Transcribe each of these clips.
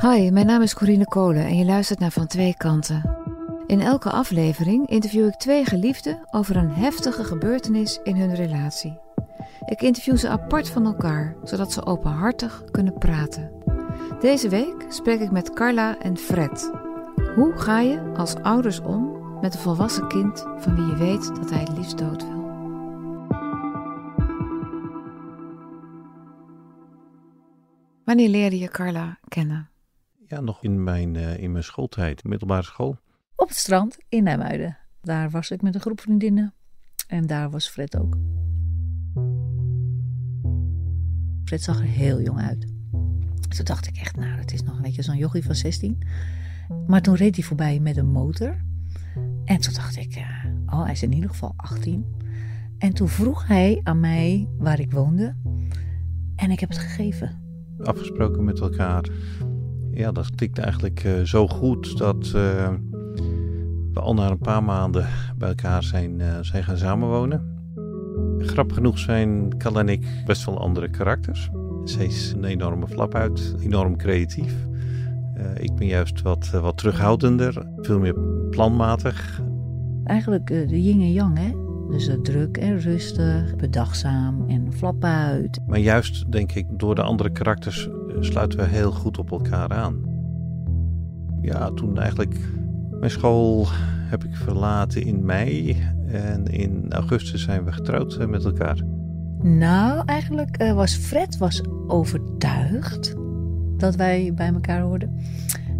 Hi, mijn naam is Corine Kolen en je luistert naar Van Twee Kanten. In elke aflevering interview ik twee geliefden over een heftige gebeurtenis in hun relatie. Ik interview ze apart van elkaar, zodat ze openhartig kunnen praten. Deze week spreek ik met Carla en Fred. Hoe ga je als ouders om met een volwassen kind van wie je weet dat hij het liefst dood wil? Wanneer leerde je Carla kennen? Ja, nog in mijn, uh, in mijn schooltijd, middelbare school. Op het strand in Nijmuiden. Daar was ik met een groep vriendinnen. En daar was Fred ook. Fred zag er heel jong uit. Toen dacht ik echt, nou, het is nog een beetje zo'n jochie van 16. Maar toen reed hij voorbij met een motor. En toen dacht ik, uh, oh, hij is in ieder geval 18. En toen vroeg hij aan mij waar ik woonde. En ik heb het gegeven. Afgesproken met elkaar. Ja, dat klinkt eigenlijk uh, zo goed dat uh, we al na een paar maanden bij elkaar zijn, zijn gaan samenwonen. Grappig genoeg zijn Kal en ik best wel andere karakters. Zij is een enorme flap uit, enorm creatief. Ik ben juist wat, wat terughoudender, veel meer planmatig. Eigenlijk de yin en yang, hè? Dus druk en rustig, bedachtzaam en flap uit. Maar juist, denk ik, door de andere karakters sluiten we heel goed op elkaar aan. Ja, toen eigenlijk mijn school heb ik verlaten in mei en in augustus zijn we getrouwd met elkaar. Nou, eigenlijk uh, was Fred was overtuigd dat wij bij elkaar hoorden.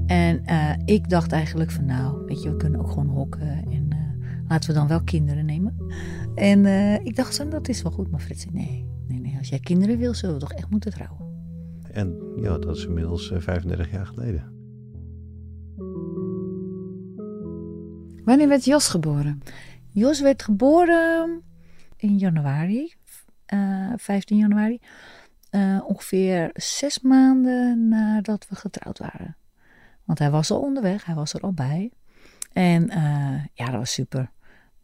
En uh, ik dacht eigenlijk van nou, weet je, we kunnen ook gewoon hokken en laten we dan wel kinderen nemen. En ik dacht zo, dat is wel goed. Maar Fred zei nee, nee, nee, als jij kinderen wil, zullen we toch echt moeten trouwen. En ja, dat is inmiddels 35 jaar geleden. Wanneer werd Jos geboren? Jos werd geboren in januari, uh, 15 januari. Uh, ongeveer zes maanden nadat we getrouwd waren. Want hij was al onderweg, hij was er al bij. En uh, ja, dat was super.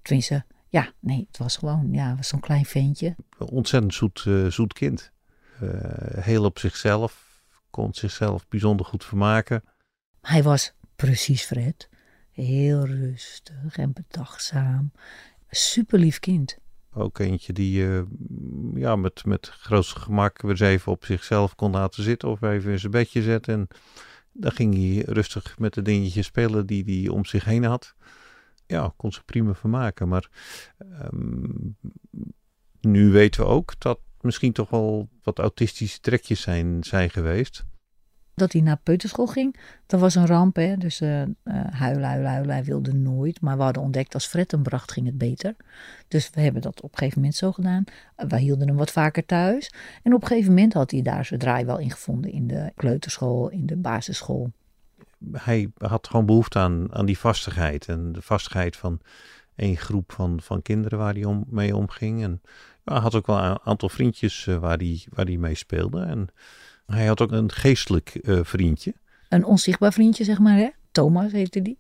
Tenminste, ja, nee, het was gewoon, ja, was zo'n klein ventje. Ontzettend zoet, uh, zoet kind. Heel op zichzelf, kon zichzelf bijzonder goed vermaken. Hij was precies Fred. Heel rustig en bedachtzaam. Super lief kind. Ook eentje die uh, ja, met, met grootste gemak weer eens even op zichzelf kon laten zitten of even in zijn bedje zetten. En dan ging hij rustig met de dingetjes spelen die hij om zich heen had. Ja, kon zich prima vermaken. Maar um, nu weten we ook dat misschien toch wel wat autistische trekjes zijn, zijn geweest dat hij naar peuterschool ging. Dat was een ramp, hè. Dus uh, uh, huilen, huilen, huilen. Hij wilde nooit. Maar we hadden ontdekt, als Fred hem bracht, ging het beter. Dus we hebben dat op een gegeven moment zo gedaan. Uh, wij hielden hem wat vaker thuis. En op een gegeven moment had hij daar zijn draai wel in gevonden. In de kleuterschool, in de basisschool. Hij had gewoon behoefte aan, aan die vastigheid. En de vastigheid van één groep van, van kinderen waar hij om, mee omging. En hij had ook wel een aantal vriendjes waar hij, waar hij mee speelde. En hij had ook een geestelijk uh, vriendje. Een onzichtbaar vriendje, zeg maar, hè? Thomas heette die.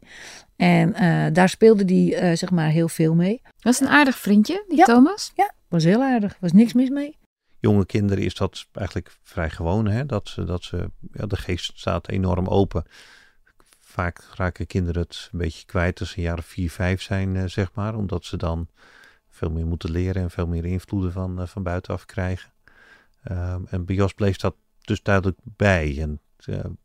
En uh, daar speelde die, uh, zeg maar, heel veel mee. Was een aardig vriendje, die ja. Thomas? Ja, was heel aardig. Was niks mis mee. Jonge kinderen is dat eigenlijk vrij gewoon, hè? Dat ze, dat ze ja, de geest staat enorm open. Vaak raken kinderen het een beetje kwijt als ze jaren vier, vijf zijn, zeg maar. Omdat ze dan veel meer moeten leren en veel meer invloeden van, van buitenaf krijgen. Um, en bij Jos bleef dat dus duidelijk bij. En uh, we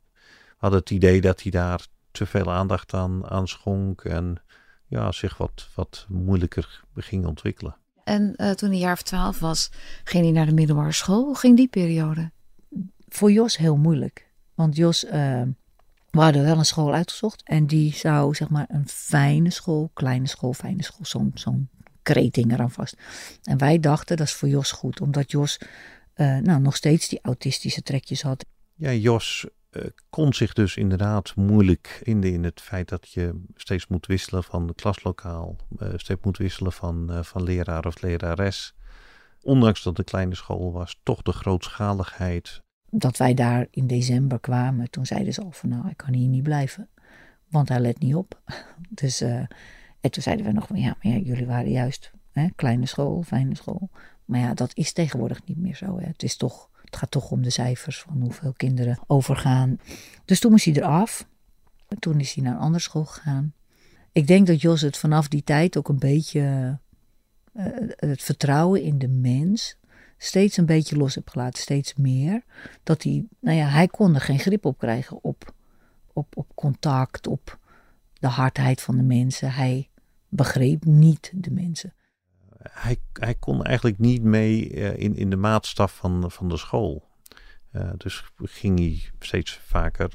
hadden het idee dat hij daar te veel aandacht aan, aan schonk en ja, zich wat, wat moeilijker ging ontwikkelen. En uh, toen hij jaar of twaalf was, ging hij naar de middelbare school. Hoe ging die periode? Voor Jos heel moeilijk. Want Jos, uh, we hadden wel een school uitgezocht. En die zou zeg maar een fijne school, kleine school, fijne school, zo'n zo'n kreting eraan vast. En wij dachten dat is voor Jos goed, omdat Jos uh, nou, nog steeds die autistische trekjes had. Ja, Jos uh, kon zich dus inderdaad moeilijk vinden in het feit dat je steeds moet wisselen van klaslokaal, uh, steeds moet wisselen van, van leraar of lerares. Ondanks dat het een kleine school was, toch de grootschaligheid. Dat wij daar in december kwamen, toen zeiden ze al van nou, ik kan hier niet blijven, want hij let niet op. Dus, en toen zeiden we nog van ja, maar ja, jullie waren juist hè, kleine school, fijne school. Maar ja, dat is tegenwoordig niet meer zo. Hè. Het is toch het gaat toch om de cijfers van hoeveel kinderen overgaan. Dus toen moest hij eraf. Toen is hij naar een andere school gegaan. Ik denk dat Jos het vanaf die tijd ook een beetje eh, het vertrouwen in de mens steeds een beetje los heeft gelaten, steeds meer. Dat hij, nou ja, hij kon er geen grip op krijgen op, op, op contact, op de hardheid van de mensen. Hij begreep niet de mensen. Hij, hij kon eigenlijk niet mee eh, in, in de maatstaf van, van de school. Uh, dus ging hij steeds vaker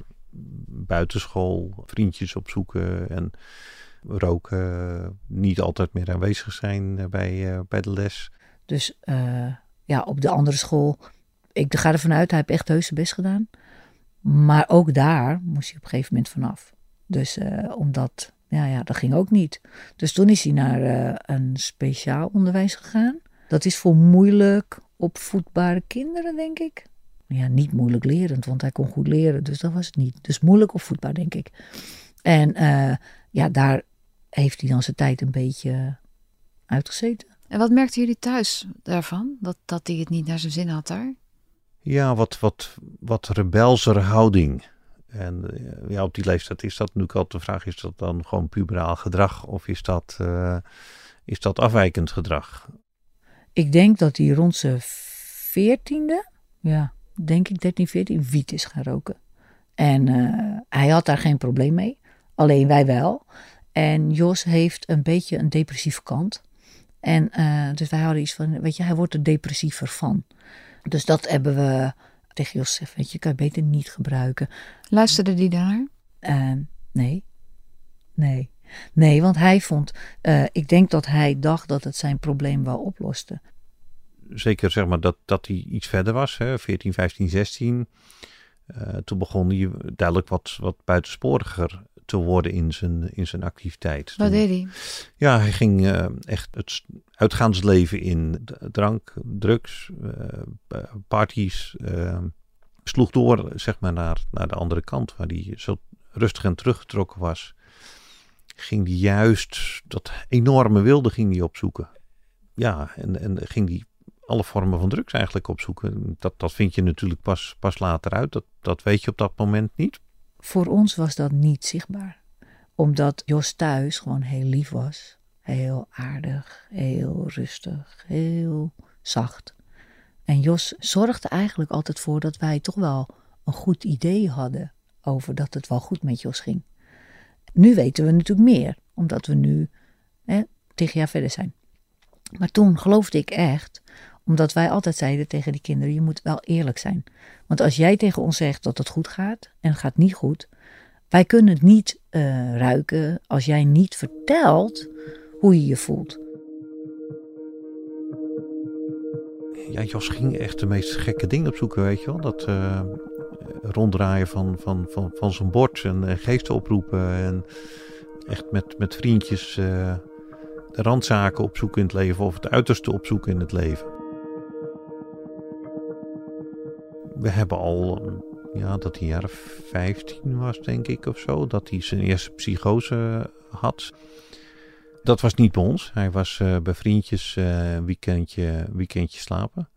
buitenschool vriendjes opzoeken en roken, niet altijd meer aanwezig zijn eh, bij, uh, bij de les. Dus uh, ja, op de andere school, ik ga ervan uit, hij heeft echt heus best gedaan. Maar ook daar moest hij op een gegeven moment vanaf. Dus omdat, ja, ja, dat ging ook niet. Dus toen is hij naar een speciaal onderwijs gegaan. Dat is voor moeilijk opvoedbare kinderen, denk ik. Ja, niet moeilijk lerend, want hij kon goed leren, dus dat was het niet. Dus moeilijk opvoedbaar, denk ik. En ja, daar heeft hij dan zijn tijd een beetje uitgezeten. En wat merkten jullie thuis daarvan? Dat, dat hij het niet naar zijn zin had daar? Ja, wat, wat, wat rebelser houding. En eh, ja, op die leeftijd is dat natuurlijk altijd de vraag: is dat dan gewoon puberaal gedrag of is dat, uh, is dat afwijkend gedrag? Ik denk dat hij rond zijn veertiende, ja, denk ik 13, 14, wiet is gaan roken. En uh, hij had daar geen probleem mee, alleen wij wel. En Jos heeft een beetje een depressieve kant. En dus wij hadden iets van, weet je, hij wordt er depressiever van. Dus dat hebben we tegen Jos gezegd, weet je, kan je beter niet gebruiken. Luisterde die daar? Uh, nee. Nee. Nee, want hij vond, uh, ik denk dat hij dacht dat het zijn probleem wel oploste. Zeker zeg maar dat, dat hij iets verder was, hè, 14, 15, 16. Uh, toen begon hij duidelijk wat, wat buitensporiger te worden in zijn, in zijn activiteit. Wat deed hij? Ja, hij ging uh, echt het uitgaansleven in. Drank, drugs, uh, parties. Uh, sloeg door, zeg maar, naar, naar de andere kant, waar hij zo rustig en teruggetrokken was. Ging hij juist dat enorme wilde ging hij opzoeken. Ja, en, en ging hij alle vormen van drugs eigenlijk opzoeken. Dat, dat vind je natuurlijk pas, pas later uit. Dat, dat weet je op dat moment niet. Voor ons was dat niet zichtbaar. Omdat Jos thuis gewoon heel lief was. Heel aardig, heel rustig, heel zacht. En Jos zorgde eigenlijk altijd voor dat wij toch wel een goed idee hadden over dat het wel goed met Jos ging. Nu weten we natuurlijk meer, omdat we nu tegen jaar verder zijn. Maar toen geloofde ik echt, omdat wij altijd zeiden tegen die kinderen: je moet wel eerlijk zijn. Want als jij tegen ons zegt dat het goed gaat en gaat niet goed, wij kunnen het niet uh, ruiken als jij niet vertelt hoe je je voelt. Ja, Jos ging echt de meest gekke dingen opzoeken, weet je wel. Dat uh, ronddraaien van, van, van, van zijn bord en uh, geesten oproepen. En echt met, met vriendjes de randzaken opzoeken in het leven of het uiterste opzoeken in het leven. We hebben al ja, dat hij jaar 15 was, denk ik, of zo. Dat hij zijn eerste psychose had. Dat was niet bij ons. Hij was uh, bij vriendjes uh, weekendje, weekendje slapen.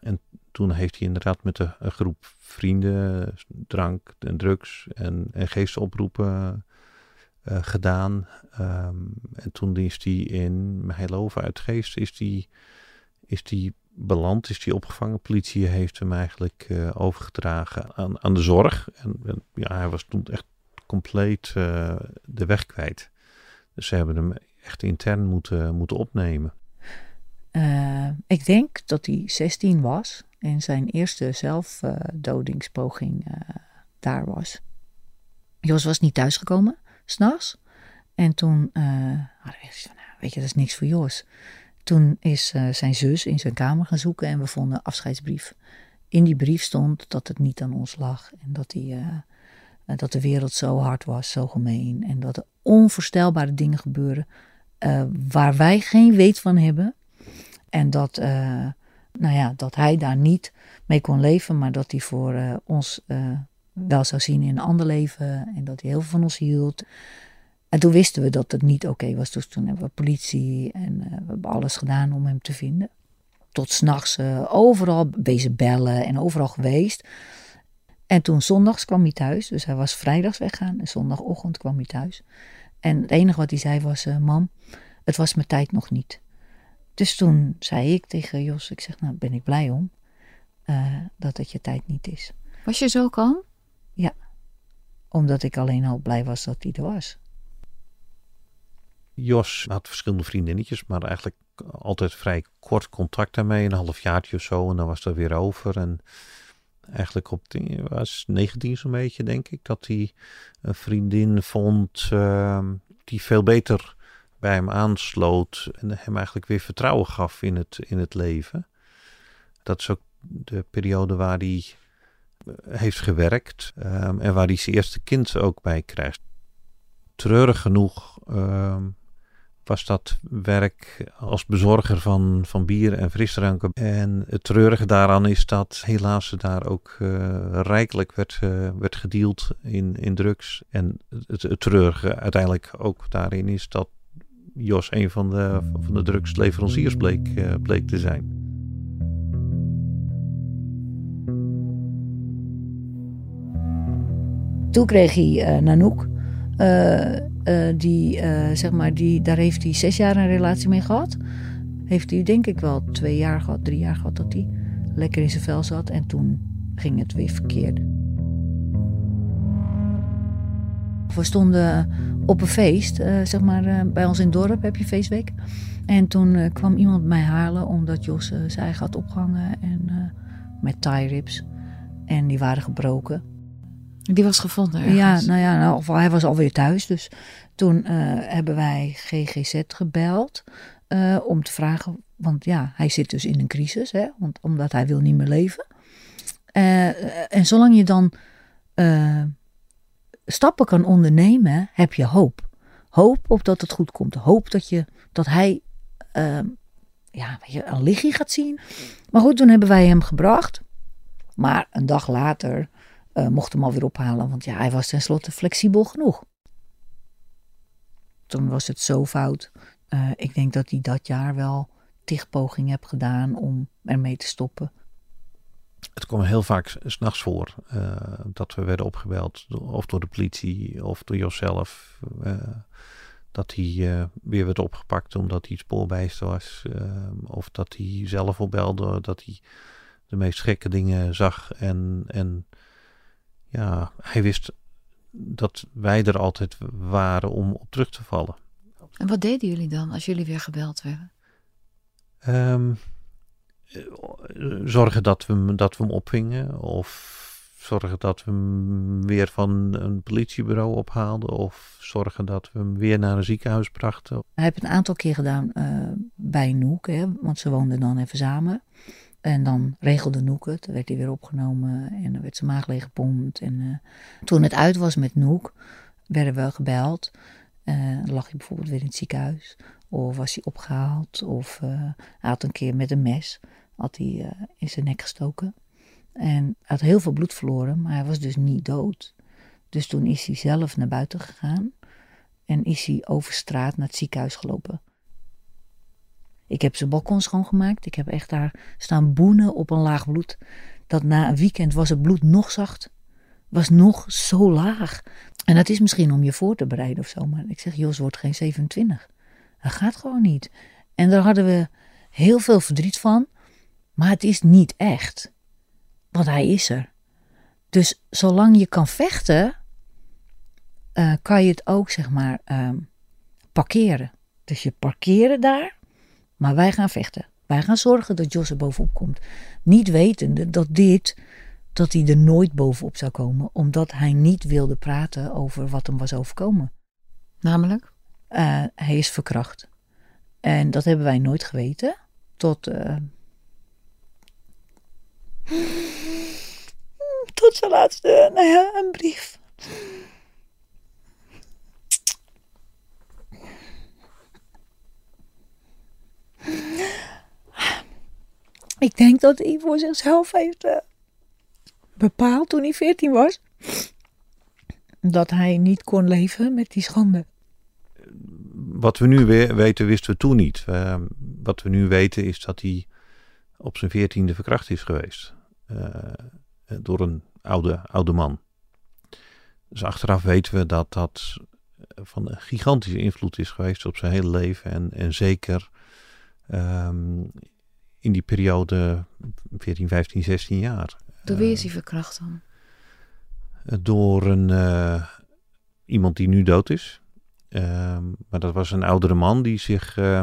En toen heeft hij inderdaad met een, groep vrienden drank en drugs en, en geestoproepen uh, gedaan. Um, en toen is hij in Heiloven uit Geest is die, is die beland, is die opgevangen. Politie heeft hem eigenlijk uh, overgedragen aan, aan de zorg. En, ja, hij was toen echt compleet uh, de weg kwijt. Dus ze hebben hem echt intern moeten, moeten opnemen. Uh, ik denk dat hij 16 was en zijn eerste zelfdodingspoging daar was. Jos was niet thuisgekomen, s'nachts. En toen nou, weet je, dat is niks voor Jos. Toen is uh, zijn zus in zijn kamer gaan zoeken en we vonden een afscheidsbrief. In die brief stond dat het niet aan ons lag en dat, die, uh, dat de wereld zo hard was, zo gemeen. En dat er onvoorstelbare dingen gebeuren waar wij geen weet van hebben. En dat, nou ja, dat hij daar niet mee kon leven, maar dat hij voor ons wel zou zien in een ander leven. En dat hij heel veel van ons hield. En toen wisten we dat het niet oké okay was. Dus toen hebben we politie en uh, we hebben alles gedaan om hem te vinden. tot s'nachts uh, overal wezen bellen en overal geweest. En toen zondags kwam hij thuis. Dus hij was vrijdags weggaan en zondagochtend kwam hij thuis. En het enige wat hij zei was: uh, Mam, het was mijn tijd nog niet. Dus toen zei ik tegen Jos: Ik zeg, nou ben ik blij om dat het je tijd niet is. Was je zo kalm? Ja, omdat ik alleen al blij was dat hij er was. Jos had verschillende vriendinnetjes, maar eigenlijk altijd vrij kort contact daarmee. Een half jaartje of zo en dan was dat weer over. En eigenlijk op de, was 19 zo'n beetje, denk ik, dat hij een vriendin vond uh, die veel beter bij hem aansloot en hem eigenlijk weer vertrouwen gaf in het, in het leven. Dat is ook de periode waar hij eh, heeft gewerkt um, en waar hij zijn eerste kind ook bij krijgt. Treurig genoeg um, was dat werk als bezorger van, van bier en frisdranken. En het treurige daaraan is dat helaas daar ook uh, rijkelijk werd, uh, werd gedeeld in, in drugs. En het, treurige uiteindelijk ook daarin is dat Jos een van de, van de drugsleveranciers bleek, uh, bleek te zijn. Toen kreeg hij Nanoek. Uh, die, uh, zeg maar, die, daar heeft hij zes jaar een relatie mee gehad. Heeft hij denk ik wel twee jaar gehad, drie jaar gehad dat hij lekker in zijn vel zat. En toen ging het weer verkeerd. We stonden op een feest, zeg maar, bij ons in het dorp heb je feestweek. En toen kwam iemand mij halen omdat Jos zijn eigen had opgehangen en, met tie rips. En die waren gebroken. Die was gevonden ergens. Ja, nou ja, nou, of hij was alweer thuis. Dus toen uh, hebben wij GGZ gebeld uh, om te vragen, want ja, hij zit dus in een crisis, hè, want, omdat hij wil niet meer leven. Uh, en zolang je dan stappen kan ondernemen, heb je hoop. Hoop op dat het goed komt. Hoop dat, je, dat hij ja, weet je, een lichtje gaat zien. Maar goed, toen hebben wij hem gebracht. Maar een dag later uh, mocht hem alweer ophalen, want ja, hij was tenslotte flexibel genoeg. Toen was het zo fout. Uh, ik denk dat hij dat jaar wel tig pogingen heb gedaan om ermee te stoppen. Het kwam heel vaak s'nachts voor uh, dat we werden opgebeld, of door de politie of door Joszelf. dat hij weer werd opgepakt omdat hij spoorbijster was. of dat hij zelf opbelde, dat hij de meest gekke dingen zag en, en ja, hij wist dat wij er altijd waren om op terug te vallen. En wat deden jullie dan als jullie weer gebeld werden? Um, zorgen dat we, hem, dat we hem opvingen. Of zorgen dat we hem weer van een politiebureau ophaalden. Of zorgen dat we hem weer naar een ziekenhuis brachten. Hij heeft een aantal keer gedaan uh, bij Noek, hè, want ze woonden dan even samen. En dan regelde Noek het. Dan werd hij weer opgenomen en werd zijn maag leeggepompt. En uh, toen het uit was met Noek, werden we gebeld. Uh, lag hij bijvoorbeeld weer in het ziekenhuis. Of was hij opgehaald. Of uh, hij had een keer met een mes had hij, in zijn nek gestoken. En had heel veel bloed verloren, maar hij was dus niet dood. Dus toen is hij zelf naar buiten gegaan. En is hij over straat naar het ziekenhuis gelopen. Ik heb zijn balkon schoongemaakt. Ik heb echt daar staan boenen op een laag bloed. Dat na een weekend was het bloed nog zacht. Was nog zo laag. En dat is misschien om je voor te bereiden of zo. Maar ik zeg, Jos wordt geen 27. Dat gaat gewoon niet. En daar hadden we heel veel verdriet van. Maar het is niet echt. Want hij is er. Dus zolang je kan vechten, uh, kan je het ook, zeg maar, uh, parkeren. Dus je parkeren daar maar wij gaan vechten. Wij gaan zorgen dat Jos er bovenop komt. Niet wetende dat dit, dat hij er nooit bovenop zou komen. Omdat hij niet wilde praten over wat hem was overkomen. Namelijk? Uh, hij is verkracht. En dat hebben wij nooit geweten. Tot. Uh, tot zijn laatste, nou ja, een brief. Ik denk dat hij voor zichzelf heeft uh, bepaald toen hij 14 was. Dat hij niet kon leven met die schande. Wat we nu weten, wisten we toen niet. Uh, wat we nu weten is dat hij op zijn veertiende verkracht is geweest. door een oude, oude man. Dus achteraf weten we dat dat van een gigantische invloed is geweest op zijn hele leven. En, en zeker ehm, in die periode 14, 15, 16 jaar. Door wie is hij verkracht dan? Door een, iemand die nu dood is. Ehm, maar dat was een oudere man die zich uh,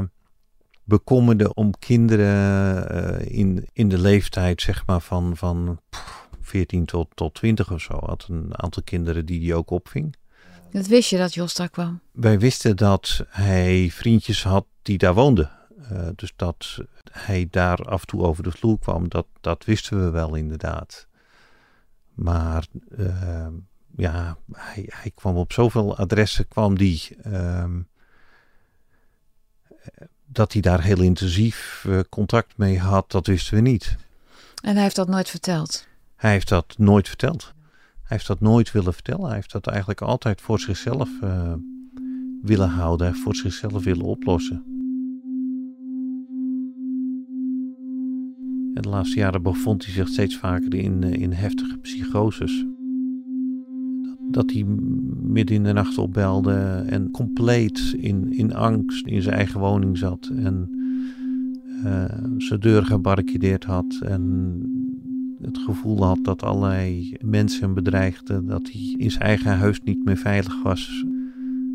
bekommerde om kinderen in, in de leeftijd zeg maar van, van 14 tot, tot 20 of zo. Had een aantal kinderen die hij ook opving. Dat wist je dat Jos daar kwam? Wij wisten dat hij vriendjes had die daar woonden. Uh, dus dat hij daar af en toe over de vloer kwam, dat, dat wisten we wel inderdaad. Maar ehm, ja, hij, hij, kwam op zoveel adressen, kwam die, um, dat hij daar heel intensief uh, contact mee had, dat wisten we niet. En hij heeft dat nooit verteld? Hij heeft dat nooit verteld. Hij heeft dat nooit willen vertellen. Hij heeft dat eigenlijk altijd voor zichzelf willen houden, voor zichzelf willen oplossen. En de laatste jaren bevond hij zich steeds vaker in, in heftige psychoses dat hij midden in de nacht opbelde en compleet in, in angst in zijn eigen woning zat. En uh, zijn deur gebarricadeerd had en het gevoel had dat allerlei mensen hem bedreigden. Dat hij in zijn eigen huis niet meer veilig was.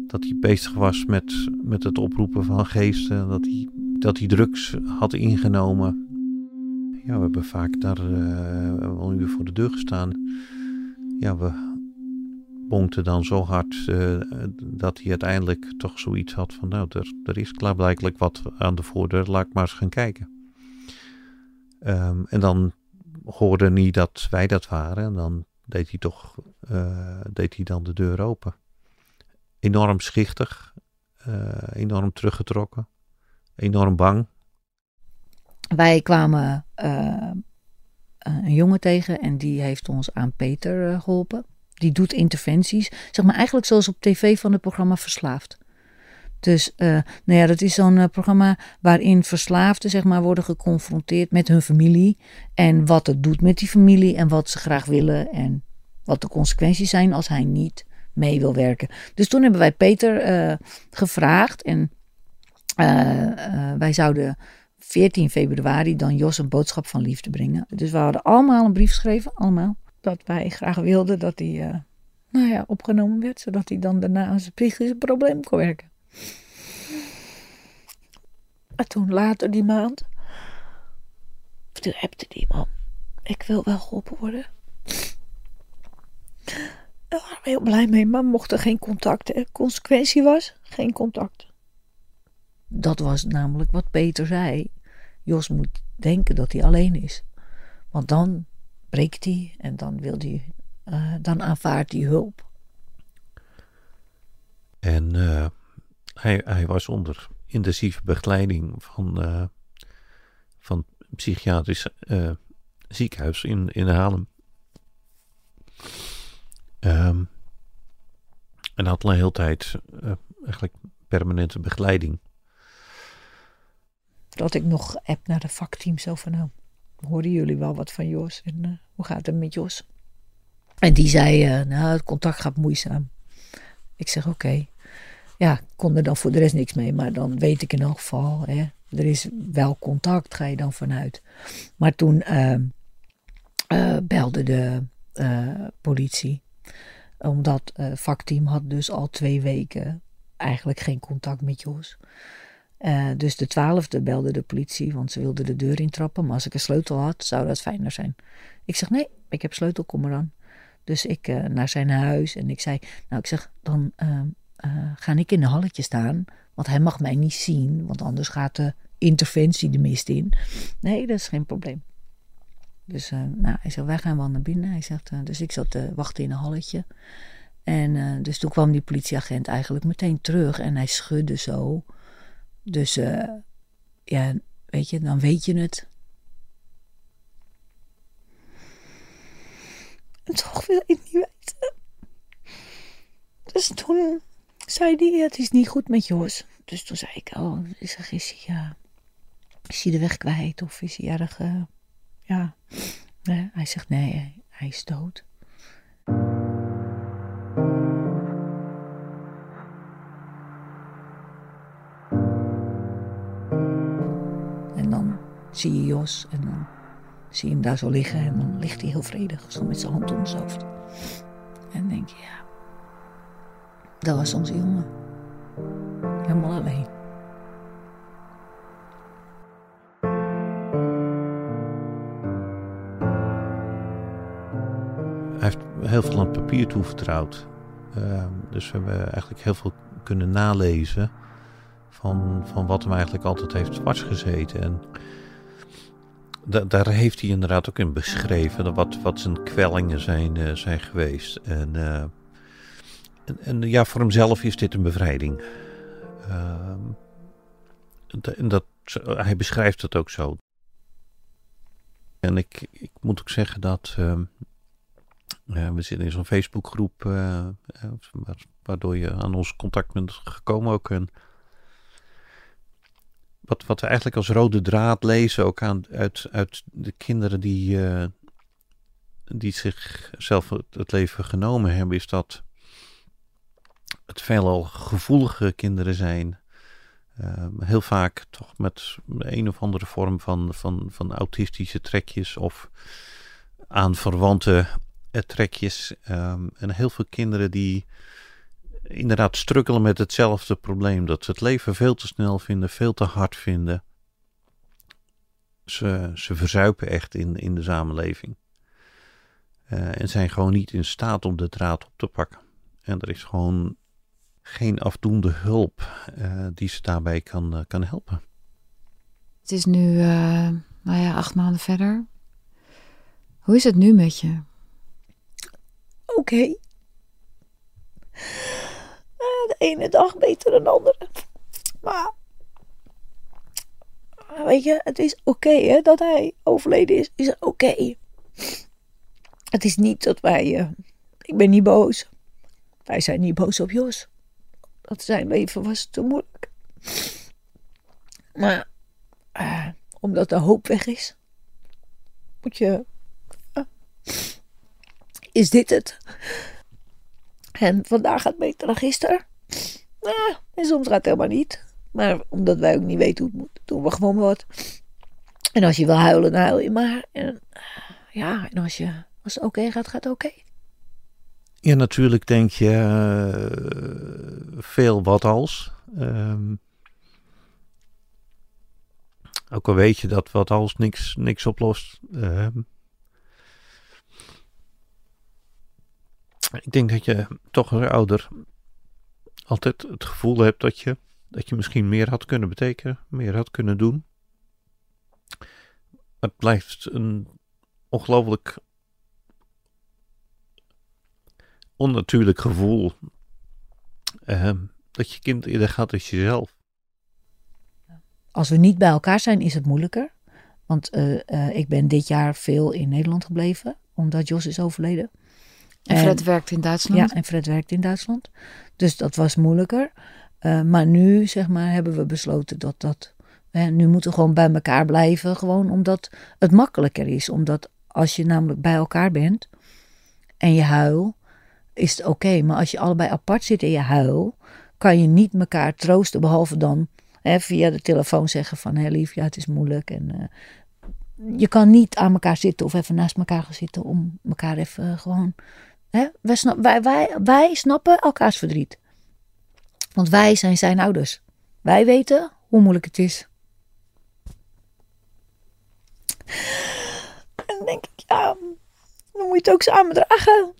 Dat hij bezig was met, met het oproepen van geesten. Dat hij, dat hij drugs had ingenomen. Ja, we hebben vaak daar uh, een uur voor de deur gestaan. Ja, we ponkte dan zo hard uh, dat hij uiteindelijk toch zoiets had van, nou, er, er is klaarblijkelijk wat aan de voordeur, laat ik maar eens gaan kijken. Um, en dan hoorde niet dat wij dat waren en dan deed hij toch, uh, deed hij dan de deur open. Enorm schichtig, enorm teruggetrokken, enorm bang. Wij kwamen een jongen tegen en die heeft ons aan Peter geholpen die doet interventies. Zeg maar eigenlijk zoals op tv van het programma Verslaafd. Dus nou ja, dat is zo'n programma waarin verslaafden zeg maar, worden geconfronteerd met hun familie. En wat het doet met die familie en wat ze graag willen. En wat de consequenties zijn als hij niet mee wil werken. Dus toen hebben wij Peter gevraagd. En wij zouden 14 februari dan Jos een boodschap van liefde brengen. Dus we hadden allemaal een brief geschreven. Allemaal dat wij graag wilden dat hij uh, nou ja, opgenomen werd, zodat hij dan daarna aan zijn psychische probleem kon werken. Maar toen later die maand, toen hebte die man, ik wil wel geholpen worden. Daar waren we heel blij mee, maar mochten geen contact. Consequentie was geen contact. Dat was namelijk wat Peter zei. Jos moet denken dat hij alleen is. Want dan breekt hij en dan wil hij, uh, dan aanvaardt hij hulp. En uh, hij, hij was onder intensieve begeleiding van, uh, van psychiatrisch ziekenhuis in, in Haarlem. Um, en had een hele tijd eigenlijk permanente begeleiding. Dat ik nog app naar de vakteam zo van nou, hoorden jullie wel wat van Jos? En uh, hoe gaat het met Jos? En die zei, uh, nou, het contact gaat moeizaam. Ik zeg, oké. Ja, ik kon er dan voor de rest niks mee, maar dan weet ik in elk geval, hè, er is wel contact, ga je dan vanuit. Maar toen uh, belde de politie, omdat vakteam had dus al twee weken eigenlijk geen contact met Jos. Uh, dus de twaalfde belde de politie, want ze wilden de deur intrappen. Maar als ik een sleutel had, zou dat fijner zijn. Ik zeg, nee, ik heb sleutel, kom maar dan. Dus ik uh, naar zijn huis en ik zei, nou ik zeg, dan uh, ga ik in de halletje staan. Want hij mag mij niet zien, want anders gaat de interventie de mist in. Nee, dat is geen probleem. Dus nou, hij zegt, wij gaan wel naar binnen. Hij zegt, dus ik zat te wachten in een halletje. En dus toen kwam die politieagent eigenlijk meteen terug en hij schudde zo. Dus uh, ja, weet je, dan weet je het. En toch wil ik niet weten. Dus toen zei hij, het is niet goed met Jos. Dus toen zei ik, oh, is er is ja. is hij de weg kwijt of is hij erg, eh, ja. Hij zegt nee, hij is dood. Zie je Jos en dan zie je hem daar zo liggen en dan ligt hij heel vredig, zo met zijn hand om zijn hoofd. En denk je, ja, dat was onze jongen. Helemaal alleen. Hij heeft heel veel aan papier toevertrouwd. Uh, dus we hebben eigenlijk heel veel kunnen nalezen van, van wat hem eigenlijk altijd heeft vastgezeten. En da daar heeft hij inderdaad ook in beschreven wat, wat zijn kwellingen zijn, uh, zijn geweest. En, uh, en, en, ja, voor hemzelf is dit een bevrijding. Ehm, en dat, hij beschrijft het ook zo. En ik, ik moet ook zeggen dat ehm, we zitten in zo'n Facebookgroep, uh, waardoor je aan ons contact bent gekomen ook. En wat, wat we eigenlijk als rode draad lezen, ook aan, uit, uit de kinderen die, uh, die zichzelf het leven genomen hebben, is dat het veelal gevoelige kinderen zijn. Uh, heel vaak toch met een of andere vorm van, van, van autistische trekjes of aanverwante trekjes. Um, en heel veel kinderen die inderdaad strukkelen met hetzelfde probleem. Dat ze het leven veel te snel vinden, veel te hard vinden. Ze, ze verzuipen echt in, in de samenleving. Uh, en zijn gewoon niet in staat om de draad op te pakken. En er is gewoon geen afdoende hulp uh, die ze daarbij kan, uh, kan helpen. Het is nu, nou ja, acht maanden verder. Hoe is het nu met je? Oké. Okay. De ene dag beter dan de andere. Maar. Weet je, het is oké dat hij overleden is. Is oké. Het is niet dat wij. Uh, ik ben niet boos. Wij zijn niet boos op Jos. Dat zijn leven was te moeilijk. Maar. Uh, omdat de hoop weg is. Moet je. Uh, is dit het? En vandaag gaat beter dan gisteren. Nou, en soms gaat het helemaal niet. Maar omdat wij ook niet weten hoe het moet, doen we gewoon wat. En als je wil huilen, huil je maar. En ja, en als, je, als het oké gaat, gaat het oké. Ja, natuurlijk denk je uh, veel wat als. Um, ook al weet je dat wat als niks, niks oplost. Um, Ik denk dat je toch als ouder altijd het gevoel hebt dat je, dat je misschien meer had kunnen betekenen, meer had kunnen doen. Het blijft een ongelooflijk onnatuurlijk gevoel uh, dat je kind eerder gaat als jezelf. Als we niet bij elkaar zijn, is het moeilijker. Want uh, uh, ik ben dit jaar veel in Nederland gebleven, omdat Jos is overleden. En Fred en, werkt in Duitsland? Ja, en Fred werkt in Duitsland. Dus dat was moeilijker. Uh, maar nu, zeg maar, hebben we besloten dat dat... Hè, nu moeten we gewoon bij elkaar blijven. Gewoon omdat het makkelijker is. Omdat als je namelijk bij elkaar bent en je huil, is het oké. Okay. Maar als je allebei apart zit en je huil, kan je niet elkaar troosten. Behalve dan hè, via de telefoon zeggen van... Hé lief, ja, het is moeilijk. En uh, je kan niet aan elkaar zitten of even naast elkaar gaan zitten... om elkaar even gewoon Wij, wij, wij, snappen elkaars verdriet. Want wij zijn zijn ouders. Wij weten hoe moeilijk het is. En dan denk ik, ja, dan moet je het ook samen dragen.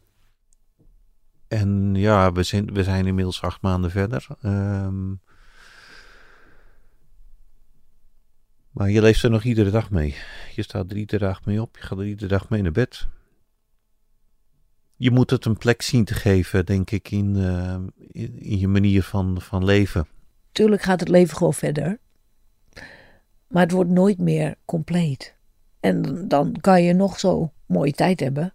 En ja, we zijn, we zijn inmiddels acht maanden verder. Um, maar je leeft er nog iedere dag mee. Je staat er iedere dag mee op. Je gaat er iedere dag mee naar bed je moet het een plek zien te geven, denk ik, in, uh, in, in, je manier van, van leven. Tuurlijk gaat het leven gewoon verder. Maar het wordt nooit meer compleet. En dan kan je nog zo mooie tijd hebben.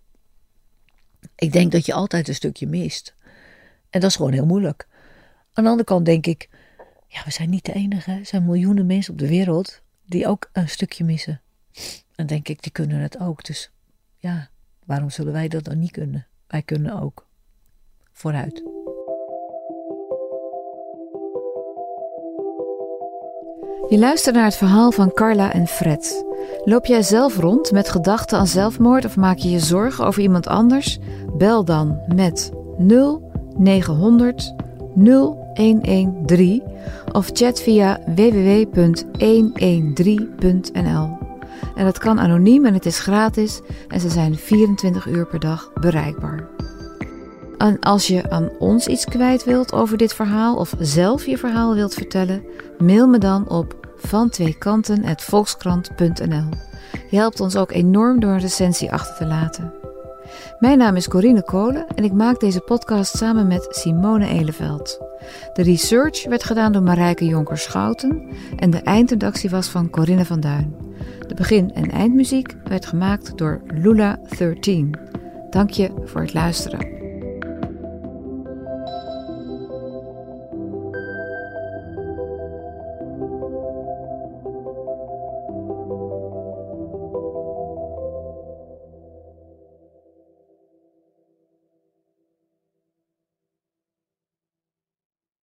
Ik denk dat je altijd een stukje mist. En dat is gewoon heel moeilijk. Aan de andere kant denk ik, ja, we zijn niet de enige. Er zijn miljoenen mensen op de wereld die ook een stukje missen. En denk ik, die kunnen het ook. Dus ja, waarom zullen wij dat dan niet kunnen? Wij kunnen ook. Vooruit. Je luistert naar het verhaal van Carla en Fred. Loop jij zelf rond met gedachten aan zelfmoord of maak je je zorgen over iemand anders? Bel dan met 0900 0113 of chat via www.113.nl. En dat kan anoniem en het is gratis en ze zijn 24 uur per dag bereikbaar. En als je aan ons iets kwijt wilt over dit verhaal of zelf je verhaal wilt vertellen, mail me dan op van twee kanten@volkskrant.nl. Je helpt ons ook enorm door een recensie achter te laten. Mijn naam is Corine Kolen en ik maak deze podcast samen met Simone Eleveld. De research werd gedaan door Marijke Jonker-Schouten en de eindredactie was van Corinne van Duin. De begin- en eindmuziek werd gemaakt door Lula13. Dank je voor het luisteren.